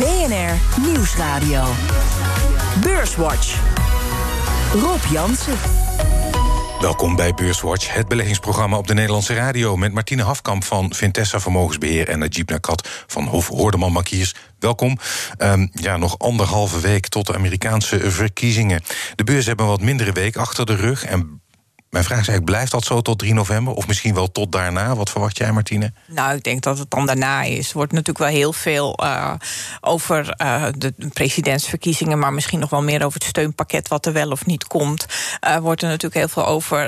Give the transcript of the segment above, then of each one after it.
BNR Nieuwsradio. Beurswatch. Rob Jansen. Welkom bij Beurswatch, het beleggingsprogramma op de Nederlandse radio... met Martine Hafkamp van Vintessa Vermogensbeheer... en Najib Nakat van Hof Hoordeman Bankiers. Welkom. Um, ja, nog anderhalve week tot de Amerikaanse verkiezingen. De beurs hebben een wat mindere week achter de rug... en mijn vraag is eigenlijk, blijft dat zo tot 3 november? Of misschien wel tot daarna? Wat verwacht jij, Martine? Nou, ik denk dat het dan daarna is. Er wordt natuurlijk wel heel veel uh, over uh, de presidentsverkiezingen... maar misschien nog wel meer over het steunpakket... wat er wel of niet komt. Uh, wordt er natuurlijk heel veel over...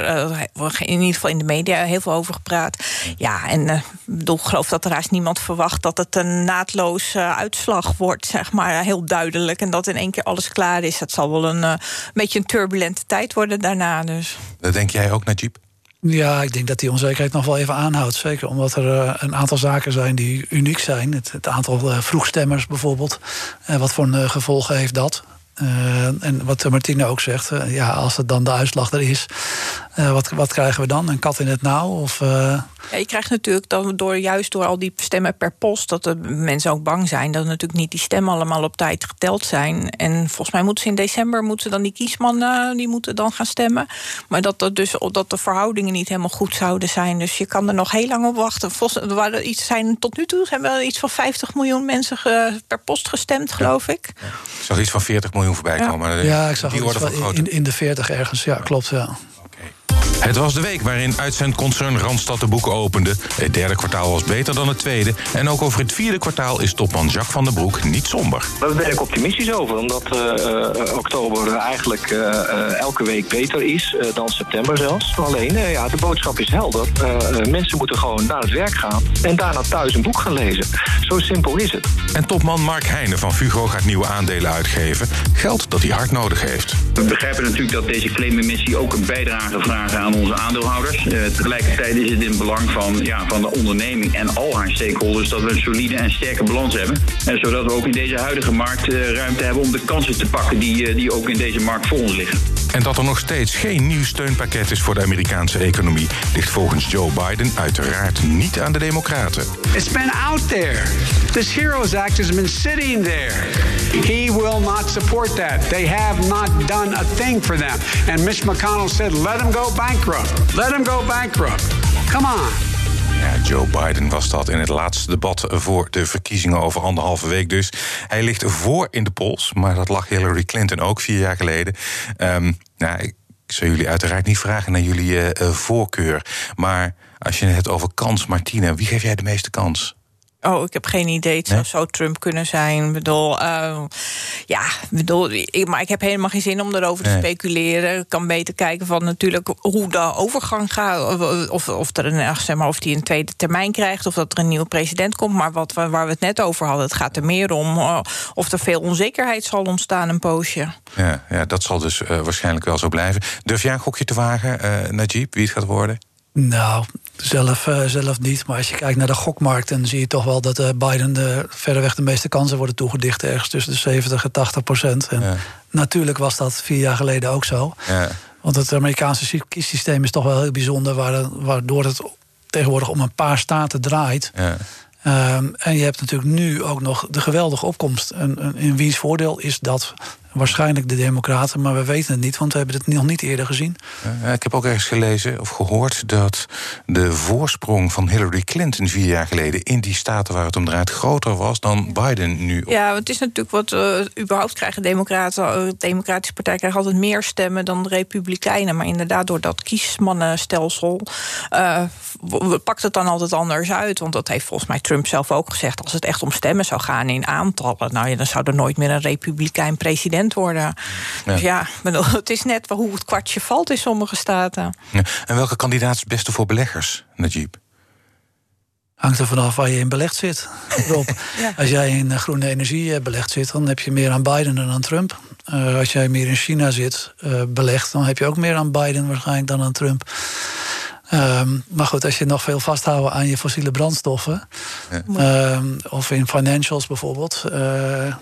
in ieder geval in de media heel veel over gepraat. Ja, en ik bedoel, geloof dat er haast niemand verwacht... dat het een naadloos uitslag wordt, zeg maar, heel duidelijk... en dat in één keer alles klaar is. Het zal wel een, een beetje een turbulente tijd worden daarna, dus. Dat denk jij ook, Najib? Ja, ik denk dat die onzekerheid nog wel even aanhoudt. Zeker omdat er uh, een aantal zaken zijn die uniek zijn. Het, het aantal uh, vroegstemmers bijvoorbeeld. Uh, wat voor een gevolgen heeft dat? en wat Martine ook zegt, ja, als het dan de uitslag er is, wat, wat krijgen we dan? Een kat in het nauw? Of, ja, je krijgt natuurlijk dan door, juist door al die stemmen per post... dat de mensen ook bang zijn dat natuurlijk niet die stemmen allemaal op tijd geteld zijn. En volgens mij moeten ze in december moeten dan die kiesmannen die moeten dan gaan stemmen. Maar dat, dat, dus, dat de verhoudingen niet helemaal goed zouden zijn. Dus je kan er nog heel lang op wachten. Volgens, er waren iets zijn, tot nu toe zijn wel iets van 50 miljoen mensen per post gestemd, geloof ik. Ja. Ik zag iets van 40 miljoen voorbij komen. Ja, ik zag die van in, in de 40 ergens. Ja, klopt, ja. Het was de week waarin uitzendconcern Randstad de boeken opende. Het derde kwartaal was beter dan het tweede. En ook over het vierde kwartaal is topman Jacques van den Broek niet somber. Daar ben ik optimistisch over, omdat uh, oktober eigenlijk uh, elke week beter is dan september zelfs. Alleen, ja, de boodschap is helder. mensen moeten gewoon naar het werk gaan en daarna thuis een boek gaan lezen. Zo simpel is het. En topman Mark Heijnen van Fugo gaat nieuwe aandelen uitgeven. Geld dat hij hard nodig heeft. We begrijpen natuurlijk dat deze claimemissie ook een bijdrage vragen aan onze aandeelhouders. Uh, tegelijkertijd is het in belang van, ja, van de onderneming en al haar stakeholders dat we een solide en sterke balans hebben. En zodat we ook in deze huidige markt uh, ruimte hebben om de kansen te pakken die, uh, die ook in deze markt voor ons liggen. En dat er nog steeds geen nieuw steunpakket is voor de Amerikaanse economie, ligt volgens Joe Biden uiteraard niet aan de Democraten. It's been out there. This Heroes Act has been sitting there. He will not support that. They have not done a thing for them. And Mitch McConnell said, let them go bankrupt. Let them go bankrupt. Come on. Ja, Joe Biden was dat in het laatste debat voor de verkiezingen over anderhalve week dus. Hij ligt voor in de polls, maar dat lag Hillary Clinton ook vier jaar geleden. Um, nou, ik zou jullie uiteraard niet vragen naar jullie uh, voorkeur. Maar als je het over kans, Martina, wie geef jij de meeste kans? Oh, ik heb geen idee. Het zou zo Trump kunnen zijn. Ik bedoel, uh, ja, bedoel, ik, maar ik heb helemaal geen zin om erover te speculeren. Ik kan beter kijken van natuurlijk hoe de overgang gaat. Of, of, er een, zeg maar, of die een tweede termijn krijgt, of dat er een nieuwe president komt. Maar wat, waar we het net over hadden, het gaat er meer om uh, of er veel onzekerheid zal ontstaan een poosje. Ja, ja dat zal dus uh, waarschijnlijk wel zo blijven. Durf jij een gokje te wagen, Najib, wie het gaat worden? Nou, zelf, uh, zelf niet. Maar als je kijkt naar de gokmarkt, dan zie je toch wel dat uh, Biden de, verreweg de meeste kansen worden toegedicht. Ergens tussen de 70 en 80 procent. En ja. natuurlijk was dat vier jaar geleden ook zo. Ja. Want het Amerikaanse kiessysteem is toch wel heel bijzonder, waardoor het tegenwoordig om een paar staten draait. Ja. Um, en je hebt natuurlijk nu ook nog de geweldige opkomst. En, en in wiens voordeel is dat Waarschijnlijk de Democraten, maar we weten het niet, want we hebben het nog niet eerder gezien. Uh, ik heb ook ergens gelezen of gehoord dat de voorsprong van Hillary Clinton vier jaar geleden in die staten waar het om draait groter was dan Biden nu. Ja, het is natuurlijk wat uh, überhaupt krijgen Democraten. De Democratische Partij krijgt altijd meer stemmen dan de Republikeinen. Maar inderdaad, door dat kiesmannenstelsel uh, pakt het dan altijd anders uit. Want dat heeft volgens mij Trump zelf ook gezegd. Als het echt om stemmen zou gaan in aantallen, nou ja, dan zou er nooit meer een Republikein president worden. Ja. Dus ja, het is net hoe het kwartje valt in sommige staten. Ja. En welke kandidaat is het beste voor beleggers, Najib? Hangt er vanaf waar je in belegd zit. Rob. ja. Als jij in groene energie belegd zit, dan heb je meer aan Biden dan aan Trump. Uh, als jij meer in China zit uh, belegd, dan heb je ook meer aan Biden waarschijnlijk dan aan Trump. Um, maar goed, als je nog veel vasthoudt aan je fossiele brandstoffen, ja. um, of in financials bijvoorbeeld, uh,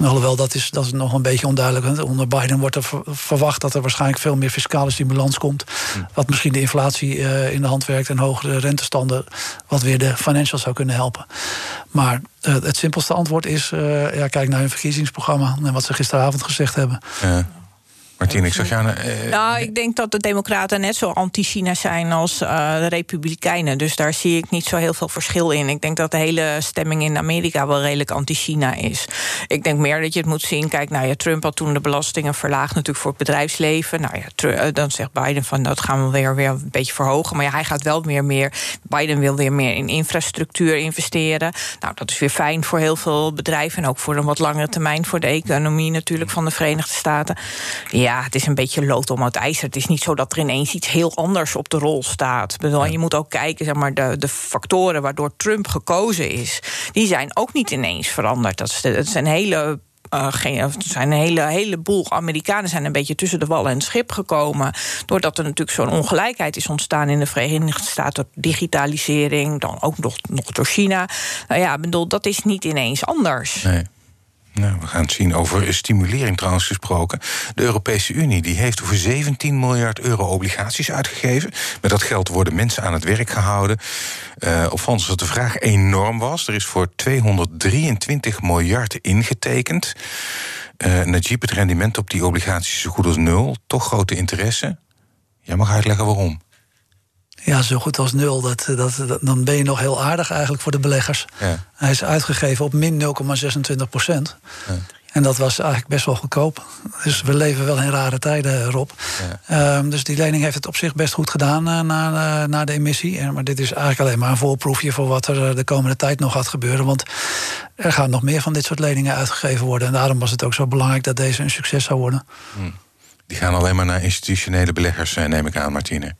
Alhoewel, dat is, dat is nog een beetje onduidelijk. Onder Biden wordt er verwacht dat er waarschijnlijk veel meer fiscale stimulans komt. Wat misschien de inflatie uh, in de hand werkt en hogere rentestanden. Wat weer de financials zou kunnen helpen. Maar uh, het simpelste antwoord is: uh, ja, kijk naar hun verkiezingsprogramma en wat ze gisteravond gezegd hebben. Ja. Martien, ik zag jou... Uh, nou, ik denk dat de Democraten net zo anti-China zijn als uh, de Republikeinen. Dus daar zie ik niet zo heel veel verschil in. Ik denk dat de hele stemming in Amerika wel redelijk anti-China is. Ik denk meer dat je het moet zien. Kijk, nou ja, Trump had toen de belastingen verlaagd natuurlijk voor het bedrijfsleven. Nou ja, eh, dan zegt Biden van dat gaan we weer, weer een beetje verhogen. Maar ja, hij gaat wel weer meer. Biden wil weer meer in infrastructuur investeren. Nou, dat is weer fijn voor heel veel bedrijven. En ook voor een wat langere termijn voor de economie natuurlijk van de Verenigde Staten. Ja ja, het is een beetje lood om het ijzer. Het is niet zo dat er ineens iets heel anders op de rol staat. Ja. Je moet ook kijken, zeg maar, de, de factoren waardoor Trump gekozen is, die zijn ook niet ineens veranderd. Dat, is, dat zijn hele uh, geen, er zijn een hele, heleboel Amerikanen zijn een beetje tussen de wal en het schip gekomen. Doordat er natuurlijk zo'n ongelijkheid is ontstaan in de Verenigde Staten. Digitalisering, dan ook nog, nog door China. Nou ja, bedoel, dat is niet ineens anders. Nee. Nou, we gaan het zien. Over stimulering trouwens gesproken. De Europese Unie die heeft over 17 miljard euro obligaties uitgegeven. Met dat geld worden mensen aan het werk gehouden. Uh, is dat de vraag enorm was. Er is voor 223 miljard ingetekend. Uh, Najib, het rendement op die obligaties zo goed als nul. Toch grote interesse. Jij mag uitleggen waarom. Ja, zo goed als nul. Dat, dat, dan ben je nog heel aardig eigenlijk voor de beleggers. Ja. Hij is uitgegeven op min 0,26 procent. Ja. En dat was eigenlijk best wel goedkoop. Dus we leven wel in rare tijden, Rob. Ja. Um, dus die lening heeft het op zich best goed gedaan uh, na, uh, na de emissie. maar dit is eigenlijk alleen maar een voorproefje voor wat er uh, de komende tijd nog gaat gebeuren. Want er gaan nog meer van dit soort leningen uitgegeven worden. En daarom was het ook zo belangrijk dat deze een succes zou worden. Hm. Die gaan alleen maar naar institutionele beleggers, neem ik aan, Martine.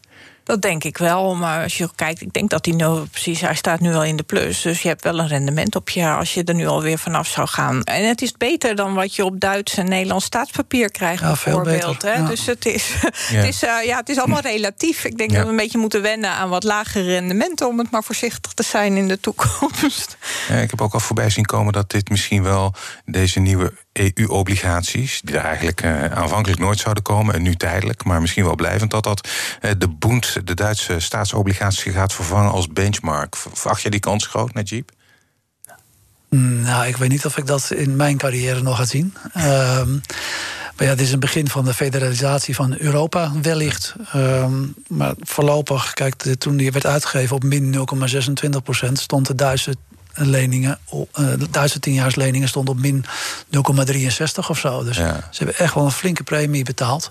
Dat denk ik wel. Maar als je kijkt, ik denk dat hij nu precies, hij staat nu al in de plus. Dus je hebt wel een rendement op je als je er nu alweer vanaf zou gaan. En het is beter dan wat je op Duits en Nederlands staatspapier krijgt, ja, bijvoorbeeld. Hè? Dus het is, het, is, uh, ja, het is allemaal relatief. Ik denk dat we een beetje moeten wennen aan wat lagere rendementen om het maar voorzichtig te zijn in de toekomst. ik heb ook al voorbij zien komen dat dit misschien wel deze nieuwe EU-obligaties, die er eigenlijk uh, aanvankelijk nooit zouden komen en nu tijdelijk, maar misschien wel blijvend, dat dat uh, de Bund, de Duitse staatsobligatie, gaat vervangen als benchmark. Verwacht jij die kans groot, Najib? Nou, ik weet niet of ik dat in mijn carrière nog ga zien. Um, maar ja, dit is een begin van de federalisatie van Europa, wellicht. Um, maar voorlopig, kijk, toen die werd uitgegeven op min 0,26 procent, stond de Duitse leningen, uh, Duitse tienjaarsleningen stond op min 0,63 of zo. Dus ze hebben echt wel een flinke premie betaald.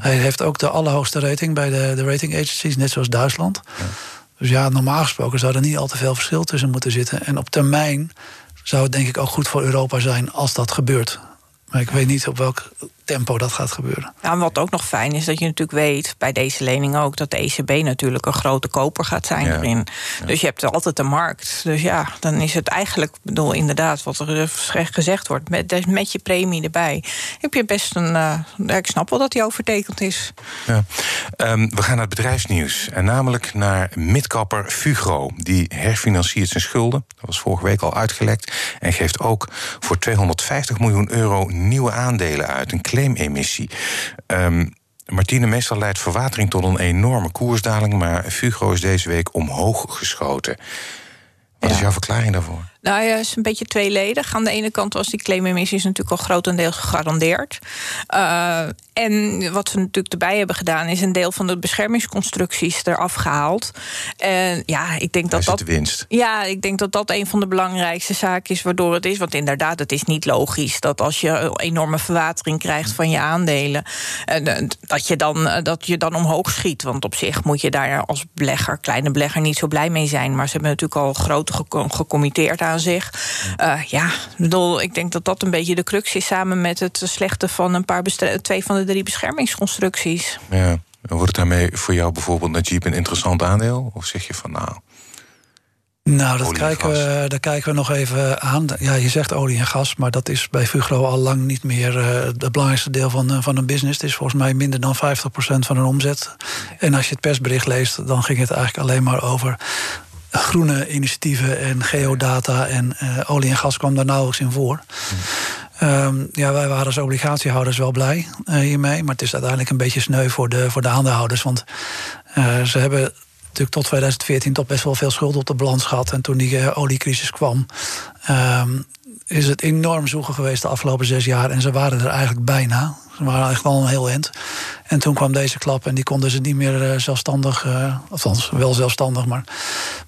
Hij heeft ook de allerhoogste rating bij de, de rating agencies, net zoals Duitsland. Ja. Dus ja, normaal gesproken zou er niet al te veel verschil tussen moeten zitten. En op termijn zou het denk ik ook goed voor Europa zijn als dat gebeurt. Maar ik weet niet op welk tempo dat gaat gebeuren. Ja, en wat ook nog fijn is, dat je natuurlijk weet... bij deze lening ook, dat de ECB natuurlijk een grote koper gaat zijn erin. Dus je hebt altijd de markt. Dus ja, dan is het eigenlijk, bedoel inderdaad... wat er gezegd wordt, met, met je premie erbij... heb je best een... Uh, ik snap wel dat die overtekend is. Ja. Um, we gaan naar het bedrijfsnieuws. En namelijk naar midkapper Fugro. Die herfinanciert zijn schulden. Dat was vorige week al uitgelekt. En geeft ook voor 250 miljoen euro nieuwe aandelen uit. Een claimemissie. Um, Martine, meestal leidt verwatering tot een enorme koersdaling, maar Fugro is deze week omhoog geschoten. Wat is jouw verklaring daarvoor? Nou ja, is een beetje tweeledig. Aan de ene kant was die claimemissie natuurlijk al grotendeels gegarandeerd. Uh, en wat ze natuurlijk erbij hebben gedaan, is een deel van de beschermingsconstructies eraf gehaald. En ja, ik denk dat dat. De winst. Ja, ik denk dat dat een van de belangrijkste zaken is waardoor het is. Want inderdaad, het is niet logisch dat als je een enorme verwatering krijgt van je aandelen, eh, dat je dan, eh, dat je dan omhoog schiet. Want op zich moet je daar als belegger, kleine belegger, niet zo blij mee zijn. Maar ze hebben natuurlijk al grote gecommitteerd aan zich. Uh, ja, bedoel, ik denk dat dat een beetje de crux is samen met het slechte van een paar twee van de drie beschermingsconstructies. Ja. Wordt het daarmee voor jou bijvoorbeeld Najib een interessant aandeel? Of zeg je van nou. Nou, dat kijken, we, daar kijken we nog even aan. Ja, je zegt olie en gas, maar dat is bij Fugro al lang niet meer uh, het belangrijkste deel van, uh, van een business. Het is volgens mij minder dan 50% van hun omzet. En als je het persbericht leest, dan ging het eigenlijk alleen maar over groene initiatieven en geodata en uh, olie en gas kwam daar nauwelijks in voor. Um, ja, wij waren als obligatiehouders wel blij uh, hiermee. Maar het is uiteindelijk een beetje sneu voor de, voor de aandeelhouders. Want uh, ze hebben natuurlijk tot 2014 toch best wel veel schulden op de balans gehad. En toen die oliecrisis kwam, um, is het enorm zoeken geweest de afgelopen zes jaar. En ze waren er eigenlijk bijna. Ze waren echt wel een heel eind. En toen kwam deze klap en die konden ze niet meer uh, zelfstandig, uh, althans wel zelfstandig, maar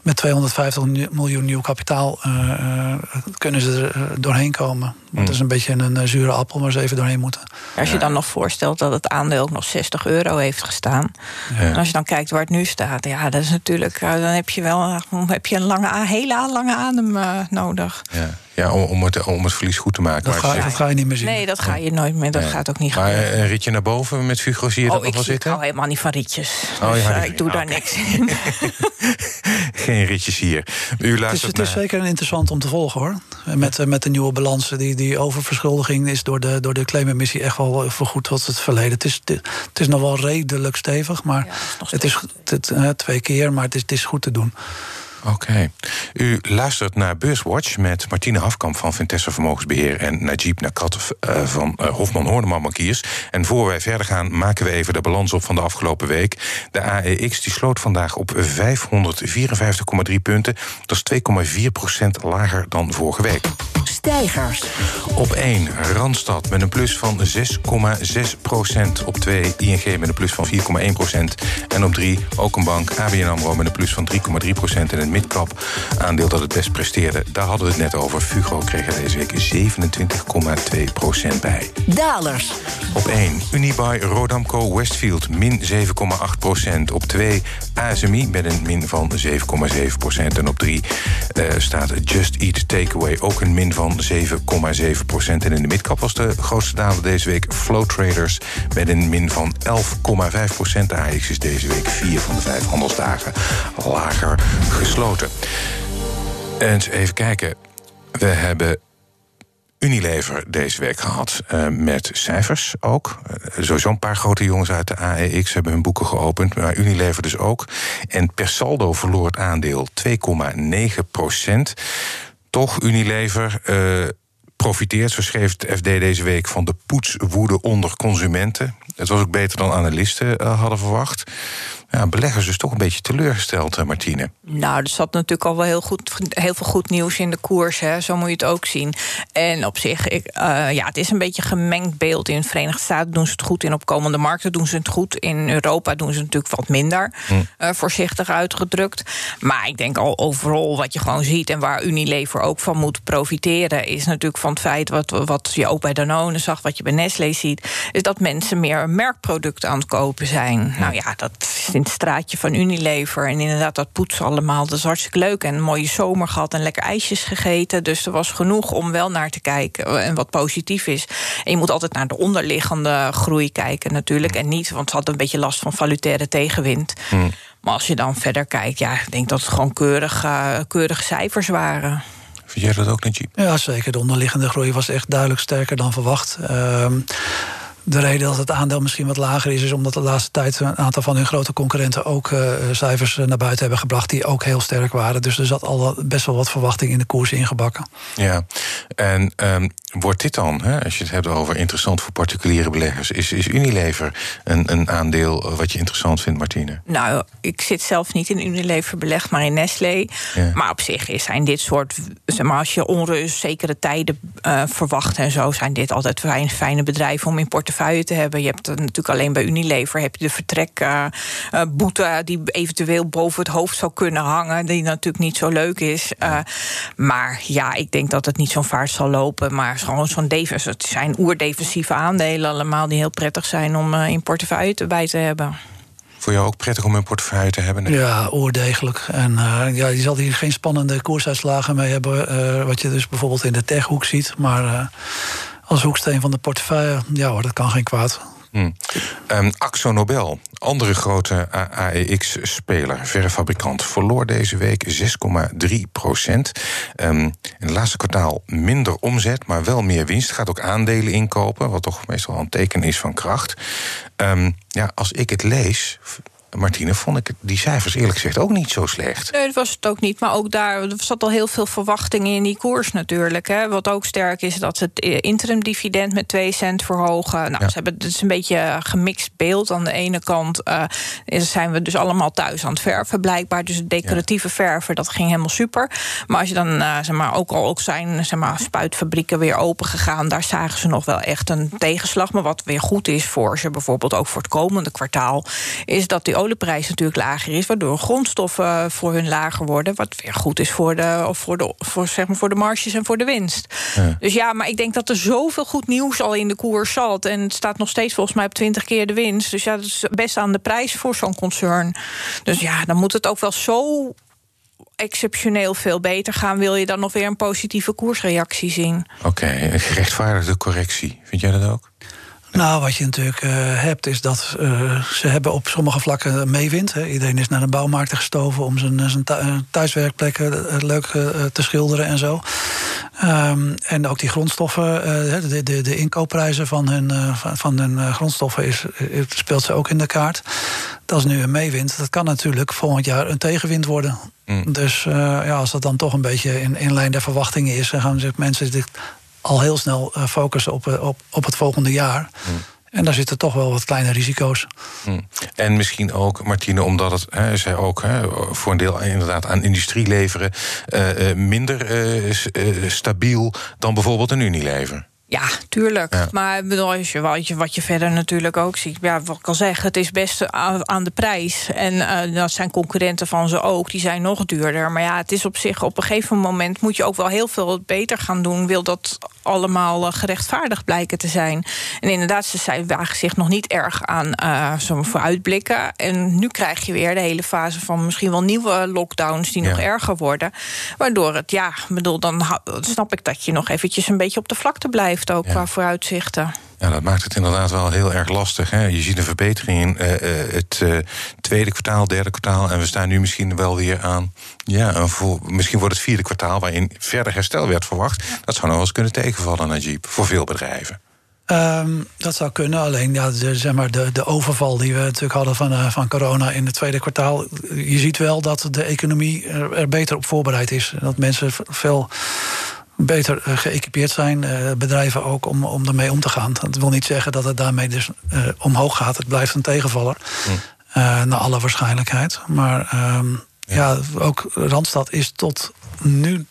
met 250 miljoen nieuw kapitaal uh, kunnen ze er doorheen komen. Mm. Het is een beetje een zure appel waar ze even doorheen moeten. Als je dan nog voorstelt dat het aandeel ook nog 60 euro heeft gestaan. Ja. En als je dan kijkt waar het nu staat, ja, dat is natuurlijk, dan heb je wel heb je een lange, hele lange adem nodig. Ja. Ja, om, om, het, om het verlies goed te maken. Dat, ga, dat ga, je niet meer zien. Nee, dat ga je nooit meer. Dat nee. gaat ook niet maar gebeuren. een ritje naar boven met Fugro, zie je oh, dat nog wel zitten? Ik hou helemaal niet van ritjes. Oh, dus, uh, ik doe daar okay. niks in. Geen ritjes hier. U luistert het is, het is zeker interessant om te volgen, hoor. Met, met de nieuwe balansen. Die, die oververschuldiging is door de, door de claimemissie echt wel vergoed tot het verleden. Het is, het is nog wel redelijk stevig, maar ja, het is het, uh, twee keer, maar het is, het is goed te doen. Oké. U luistert naar Beurswatch met Martine Hafkamp van Vintessa Vermogensbeheer en Najib Nakat uh, van uh, Hofman Horneman Bankiers. En voor wij verder gaan, maken we even de balans op van de afgelopen week. De AEX die sloot vandaag op 554,3 punten. Dat is 2,4% lager dan vorige week. Stijgers. Op 1 Randstad met een plus van 6,6 procent. Op 2 ING met een plus van 4,1 procent. En op 3 ook een bank ABN AMRO met een plus van 3,3 procent. En een midcap aandeel dat het best presteerde. Daar hadden we het net over. Fugro kreeg er deze week 27,2 procent bij. Dalers. Op 1 Unibuy Rodamco Westfield min 7,8 procent. Op 2 ASMI met een min van 7,7 procent. En op 3 uh, staat Just Eat Takeaway ook een min van 7,7 procent. En in de midcap was de grootste daler deze week Flow Traders met een min van 11,5 procent. De AX is deze week 4 van de 5 handelsdagen lager gesloten. En even kijken. We hebben Unilever deze week gehad. Uh, met cijfers ook. Uh, sowieso een paar grote jongens uit de AEX hebben hun boeken geopend. Maar Unilever dus ook. En per saldo verloor het aandeel 2,9 procent. Toch Unilever. Uh, profiteert, zo schreef het FD deze week, van de poetswoede onder consumenten. Het was ook beter dan analisten uh, hadden verwacht. Ja, beleggers dus toch een beetje teleurgesteld, uh, Martine. Nou, er zat natuurlijk al wel heel, goed, heel veel goed nieuws in de koers. Hè. Zo moet je het ook zien. En op zich, ik, uh, ja, het is een beetje gemengd beeld. In de Verenigde Staten doen ze het goed. In opkomende markten doen ze het goed. In Europa doen ze natuurlijk wat minder. Hm. Uh, voorzichtig uitgedrukt. Maar ik denk al overal wat je gewoon ziet... en waar Unilever ook van moet profiteren... is natuurlijk van het feit wat, wat je ook bij Danone zag... wat je bij Nestlé ziet... is dat mensen meer merkproducten aan het kopen zijn. Hm. Nou ja, dat is het straatje van Unilever. En inderdaad, dat poetsen allemaal. Dat is hartstikke leuk. En een mooie zomer gehad en lekker ijsjes gegeten. Dus er was genoeg om wel naar te kijken. En wat positief is. En je moet altijd naar de onderliggende groei kijken natuurlijk. En niet, want ze hadden een beetje last van valutaire tegenwind. Hmm. Maar als je dan verder kijkt, ja, ik denk dat het gewoon keurig, uh, keurige cijfers waren. Vind jij dat ook, Najib? Ja, zeker. De onderliggende groei was echt duidelijk sterker dan verwacht. Uh, de reden dat het aandeel misschien wat lager is, is omdat de laatste tijd een aantal van hun grote concurrenten ook uh, cijfers naar buiten hebben gebracht die ook heel sterk waren. Dus er zat al best wel wat verwachting in de koers ingebakken. Ja, en um, wordt dit dan, hè, als je het hebt over interessant voor particuliere beleggers, is, is Unilever een, een aandeel wat je interessant vindt, Martine? Nou, ik zit zelf niet in Unilever belegd, maar in Nestlé. Ja. Maar op zich zijn dit soort, zeg maar, als je onrust, zekere tijden uh, verwacht en zo, zijn dit altijd fijn, fijne bedrijven om in portefeuille te hebben. Je hebt natuurlijk alleen bij Unilever heb je de vertrekboete uh, uh, die eventueel boven het hoofd zou kunnen hangen, die natuurlijk niet zo leuk is. maar ja, ik denk dat het niet zo'n vaart zal lopen, maar gewoon zo'n defensief. Het zijn oerdefensieve aandelen allemaal die heel prettig zijn om uh, in portefeuille erbij te hebben. Voor jou ook prettig om een portefeuille te hebben? Ja, oordegelijk. En uh, ja, je zal hier geen spannende koersuitslagen mee hebben. Uh, wat je dus bijvoorbeeld in de techhoek ziet. Maar als hoeksteen van de portefeuille, ja hoor, dat kan geen kwaad. Hmm. Um, Axo Nobel, andere grote AEX-speler, verrefabrikant, verloor deze week 6,3 procent. Um, in het laatste kwartaal minder omzet, maar wel meer winst. Gaat ook aandelen inkopen, wat toch meestal een teken is van kracht. Um, ja, als ik het lees, Martine, vond ik die cijfers eerlijk gezegd ook niet zo slecht. Nee, dat was het ook niet. Maar ook daar er zat al heel veel verwachting in die koers natuurlijk. Hè. Wat ook sterk is, dat ze het interimdividend met 2 cent verhogen. Nou, ze hebben dus een beetje een gemixt beeld. Aan de ene kant uh, zijn we dus allemaal thuis aan het verven, blijkbaar. Dus het decoratieve verven, dat ging helemaal super. Maar als je dan, uh, zeg maar, ook al ook zijn zeg maar, spuitfabrieken weer open gegaan, daar zagen ze nog wel echt een tegenslag. Maar wat weer goed is voor ze, bijvoorbeeld ook voor het komende kwartaal, is dat die olieprijs natuurlijk lager is, waardoor grondstoffen voor hun lager worden. Wat weer goed is voor de, of voor de, voor, zeg maar, voor de marges en voor de winst. Ja. Dus ja, maar ik denk dat er zoveel goed nieuws al in de koers zat. En het staat nog steeds volgens mij op 20 keer de winst. Dus ja, dat is best aan de prijs voor zo'n concern. Dus ja, dan moet het ook wel zo exceptioneel veel beter gaan, wil je dan nog weer een positieve koersreactie zien. Oké, een gerechtvaardigde correctie. Vind jij dat ook? Nou, wat je natuurlijk uh, hebt, is dat uh, ze hebben op sommige vlakken meewind. Hè. Iedereen is naar de bouwmarkt gestoven om zijn, zijn thuiswerkplekken leuk uh, te schilderen en zo. Um, en ook die grondstoffen, de, de, de, inkoopprijzen van hun, van hun grondstoffen is, speelt ze ook in de kaart. Dat is nu een meewind. Dat kan natuurlijk volgend jaar een tegenwind worden. Mm. Dus ja, als dat dan toch een beetje in, in lijn der verwachtingen is, dan gaan mensen zich al heel snel uh, focussen op, uh, op, op het volgende jaar. Hmm. En daar zitten toch wel wat kleine risico's. Hmm. En misschien ook, Martine, omdat het, hè, zij ook hè, voor een deel inderdaad aan industrie leveren, uh, minder stabiel dan bijvoorbeeld een Unilever. Ja, tuurlijk. Maar bedoel, als je, wat, je, wat je verder natuurlijk ook ziet. Ja, wat ik al zeg, het is best aan, de prijs. En uh, dat zijn concurrenten van ze ook. Die zijn nog duurder. Maar ja, het is op zich op een gegeven moment moet je ook wel heel veel beter gaan doen. Wil dat allemaal uh, gerechtvaardigd blijken te zijn. En inderdaad, ze zijn, wagen zich nog niet erg aan uh, zo'n vooruitblikken. En nu krijg je weer de hele fase van misschien wel nieuwe lockdowns die nog erger worden. Waardoor het, ja, bedoel, dan snap ik dat je nog eventjes een beetje op de vlakte blijft ook qua vooruitzichten. Ja, dat maakt het inderdaad wel heel erg lastig. Hè? Je ziet een verbetering in uh, het uh, tweede kwartaal, derde kwartaal. En we staan nu misschien wel weer aan. Ja, een voor, misschien wordt het vierde kwartaal waarin verder herstel werd verwacht. Dat zou nog wel eens kunnen tegenvallen, Najib, voor veel bedrijven. Um, dat zou kunnen, alleen ja, de, zeg maar de, de overval die we natuurlijk hadden van, uh, van corona in het tweede kwartaal. Je ziet wel dat de economie er, er beter op voorbereid is. Dat mensen veel beter uh, geëquipeerd zijn, uh, bedrijven ook, om, om ermee om te gaan. Dat wil niet zeggen dat het daarmee dus uh, omhoog gaat. Het blijft een tegenvaller, mm. naar alle waarschijnlijkheid. Maar ehm, ja. ja. ook Randstad is tot nu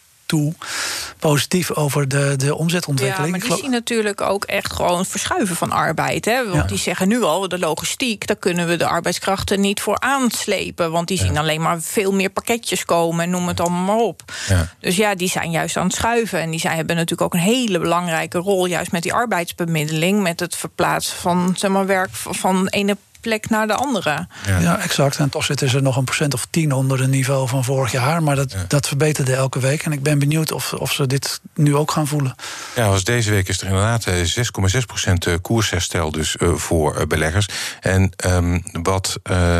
positief over de, de omzetontwikkeling. Ja, maar die zien natuurlijk ook echt gewoon verschuiven van arbeid. Hè? Want die zeggen nu al, de logistiek, daar kunnen we de arbeidskrachten niet voor aanslepen. Want die zien alleen maar veel meer pakketjes komen en noem het allemaal maar op. Ja. Dus ja, die zijn juist aan het schuiven. En die zijn, hebben natuurlijk ook een hele belangrijke rol, juist met die arbeidsbemiddeling, met het verplaatsen van zeg maar, werk van ene plek naar de andere. Ja, exact. En toch zitten ze nog een procent of tien onder het niveau van vorig jaar. Maar dat, dat verbeterde elke week. En ik ben benieuwd of, of ze dit nu ook gaan voelen. Ja, was deze week is er inderdaad 6,6 eh, procent eh, koersherstel dus uh, voor beleggers. En um, wat uh,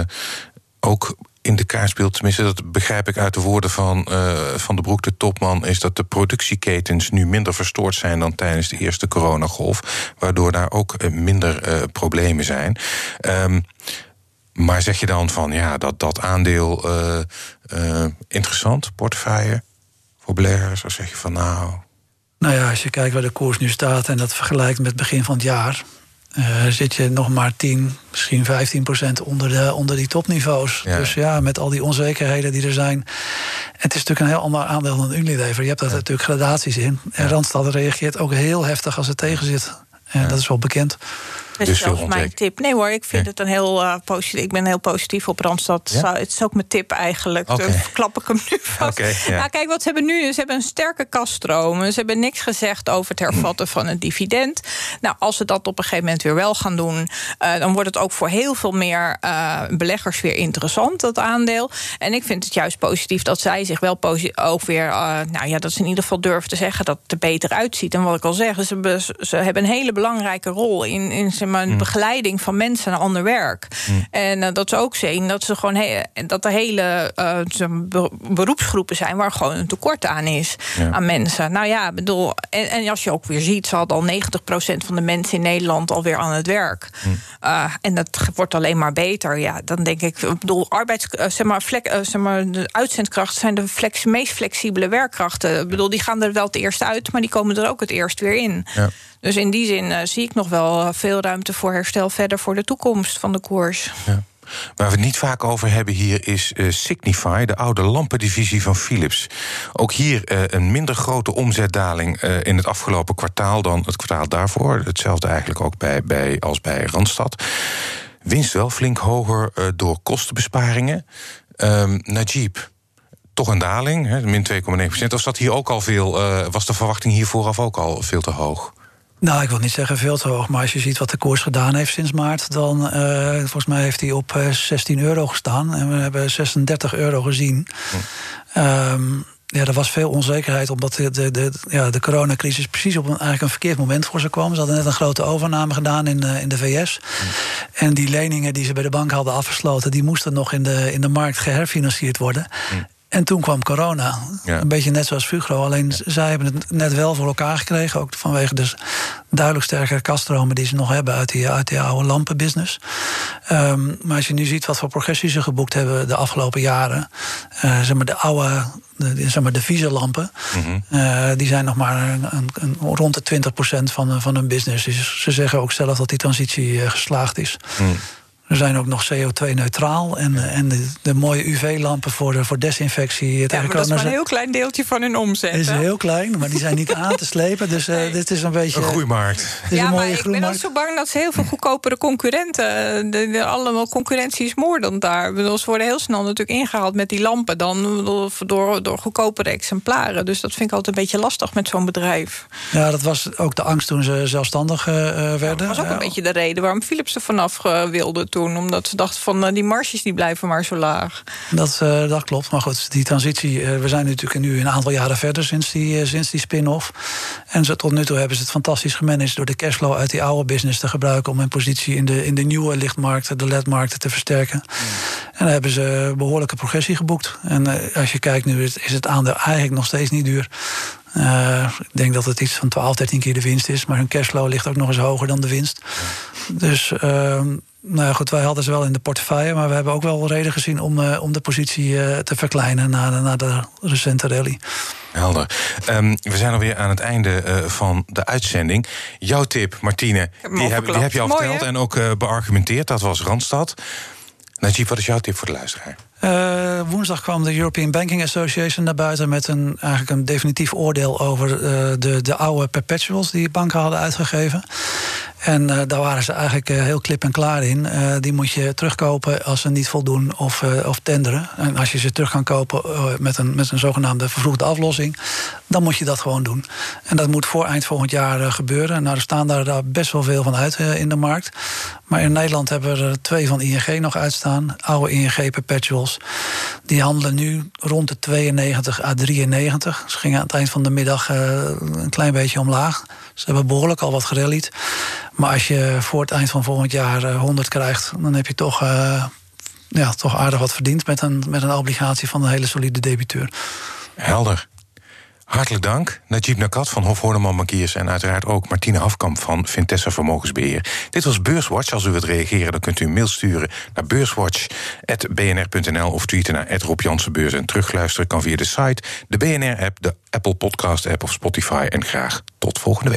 ook in de kaart speelt, tenminste dat begrijp ik uit de woorden van uh, Van de Broek, de topman, is dat de productieketens nu minder verstoord zijn dan tijdens de eerste coronagolf, waardoor daar ook uh, minder uh, problemen zijn. Um, maar zeg je dan van ja, dat, dat aandeel interessant, portefeuille voor beleggers, of zeg je van nou. Nou ja, als je kijkt waar de koers nu staat en dat vergelijkt met het begin van het jaar, uh, zit je nog maar 10, misschien 15 procent onder, de, onder die topniveaus. Dus ja, met al die onzekerheden die er zijn. Het is natuurlijk een heel ander aandeel dan Unilever. Je hebt daar natuurlijk gradaties in. En Randstad reageert ook heel heftig als het tegen zit. En dat is wel bekend. Dat is dus zelfs mijn tip. Nee hoor, ik vind het een heel uh, positief. Ik ben heel positief op Randstad. Ja? Het is ook mijn tip eigenlijk. Okay. Dus klap ik hem nu vast. Okay, ja. Nou, kijk, wat ze hebben nu. Ze hebben een sterke kaststroom. Ze hebben niks gezegd over het hervatten van het dividend. Nou, als ze dat op een gegeven moment weer wel gaan doen, uh, dan wordt het ook voor heel veel meer uh, beleggers weer interessant, dat aandeel. En ik vind het juist positief dat zij zich wel ook weer, nou ja, dat ze in ieder geval durven te zeggen dat het er beter uitziet. En wat ik al zeg, ze, hebben, ze hebben een hele belangrijke rol in, in maar, mm. begeleiding van mensen naar ander werk. Mm. En uh, dat ze ook zien dat ze gewoon he dat er hele uh, beroepsgroepen zijn waar gewoon een tekort aan is aan mensen. Nou ja, bedoel, en, en, als je ook weer ziet, ze hadden al 90% van de mensen in Nederland alweer aan het werk. Mm. en dat wordt alleen maar beter. Ja, dan denk ik, ik bedoel, arbeids, zeg maar, flek, zeg maar, de uitzendkrachten zijn de flex, meest flexibele werkkrachten. Ik bedoel, die gaan er wel het eerst uit, maar die komen er ook het eerst weer in. Ja. Dus in die zin zie ik nog wel veel ruimte voor herstel verder voor de toekomst van de koers. Ja. Waar we het niet vaak over hebben hier is uh, Signify, de oude lampendivisie van Philips. Ook hier uh, een minder grote omzetdaling uh, in het afgelopen kwartaal dan het kwartaal daarvoor. Hetzelfde eigenlijk ook bij, bij, als bij Randstad. Winst wel flink hoger door kostenbesparingen. Um, Najib, toch een daling, hè, min 2,9 procent. Of zat hier ook al veel, was de verwachting hier vooraf ook al veel te hoog? Nou, ik wil niet zeggen veel te hoog, maar als je ziet wat de koers gedaan heeft sinds maart, dan uh, volgens mij heeft hij op 16 eh, euro gestaan en we hebben 36 euro gezien. Hm. Um, ja, er was veel onzekerheid, omdat de, de, de, ja, de coronacrisis precies op een, eigenlijk een verkeerd moment voor ze kwam. Ze hadden net een grote overname gedaan in, uh, in de VS. Hm. En die leningen die ze bij de bank hadden afgesloten, die moesten nog in de, in de markt geherfinancierd worden. Hm. En toen kwam corona. Een beetje net zoals Fugro. Alleen zij hebben het net wel voor elkaar gekregen. Ook vanwege dus duidelijk sterkere kaststromen die ze nog hebben uit die, uit die oude lampenbusiness. Um, maar als je nu ziet wat voor progressie ze geboekt hebben de afgelopen jaren. Uh, zeg maar de oude, de, zeg maar de vieze lampen. Mhm. uh, die zijn nog maar een, een, een, rond de 20% van, van hun business. Dus ze zeggen ook zelf dat die transitie uh, geslaagd is. Mm. We zijn ook nog CO2-neutraal. En, eh, en de, de mooie UV-lampen voor, de, voor desinfectie. Ja, maar dat is maar een heel klein deeltje van hun omzet. Het is heel klein, maar die zijn niet aan te slepen. Dus uh, dit is een beetje... Een groeimarkt. Ja, maar ik ben ook zo bang dat ze heel veel goedkopere concurrenten... De, de, allemaal concurrentie is moordend daar. Bedoel, ze worden heel snel natuurlijk ingehaald met die lampen... dan door, door goedkopere exemplaren. Dus dat vind ik altijd een beetje lastig met zo'n bedrijf. Ja, dat was ook de angst toen ze zelfstandig uh, werden. dat was ook een beetje de reden waarom Philips er vanaf wilde toen omdat ze dachten van uh, die marges die blijven maar zo laag. Dat, uh, dat klopt. Maar goed, die transitie. Uh, we zijn natuurlijk nu een aantal jaren verder sinds die, sinds die spin-off. En ze, tot nu toe hebben ze het fantastisch gemanaged door de cashflow uit die oude business te gebruiken. om hun positie in de, in de nieuwe lichtmarkten, de LED-markten te versterken. Mm. En daar hebben ze behoorlijke progressie geboekt. En als je kijkt nu, is het aandeel eigenlijk nog steeds niet duur. Uh, ik denk dat het iets van 12, 13 keer de winst is. Maar hun cashflow ligt ook nog eens hoger dan de winst. Dus uh, nou ja, goed, wij hadden ze wel in de portefeuille. Maar we hebben ook wel reden gezien om, uh, om de positie uh, te verkleinen na de, na de recente rally. Helder. Um, we zijn alweer aan het einde uh, van de uitzending. Jouw tip, Martine, die heb, die heb, je al Mooi, verteld en ook beargumenteerd. Dat was Randstad. Najib, wat is jouw tip voor de luisteraar? Uh, woensdag kwam de European Banking Association naar buiten met een, eigenlijk een definitief oordeel over uh, de, de oude perpetuals die banken hadden uitgegeven. En uh, daar waren ze eigenlijk heel klip en klaar in. die moet je terugkopen als ze niet voldoen of, of tenderen. En als je ze terug kan kopen met, een, met een zogenaamde vervroegde aflossing, dan moet je dat gewoon doen. En dat moet voor eind volgend jaar gebeuren. Nou, er staan daar, daar best wel veel van uit in de markt. Maar in Nederland hebben we er twee van ING nog uitstaan. Oude ING perpetuals. Die handelen nu rond de 92 à 93. Ze gingen aan het eind van de middag uh, een klein beetje omlaag. Ze hebben behoorlijk al wat gerallied. Maar als je voor het eind van volgend jaar 100 krijgt, dan heb je toch, uh, ja, toch aardig wat verdiend met een, met een obligatie van een hele solide debiteur. Helder. Hartelijk dank, Najib Nakat van Hof Horneman Bankiers... en uiteraard ook Martine Hafkamp van Vintessa Vermogensbeheer. Dit was Beurswatch. Als u wilt reageren, dan kunt u een mail sturen naar beurswatch.bnr.nl... of tweeten naar Rob Jansenbeurs. En terugluisteren kan via de site, de BNR-app... de Apple Podcast-app of Spotify. En graag tot volgende week.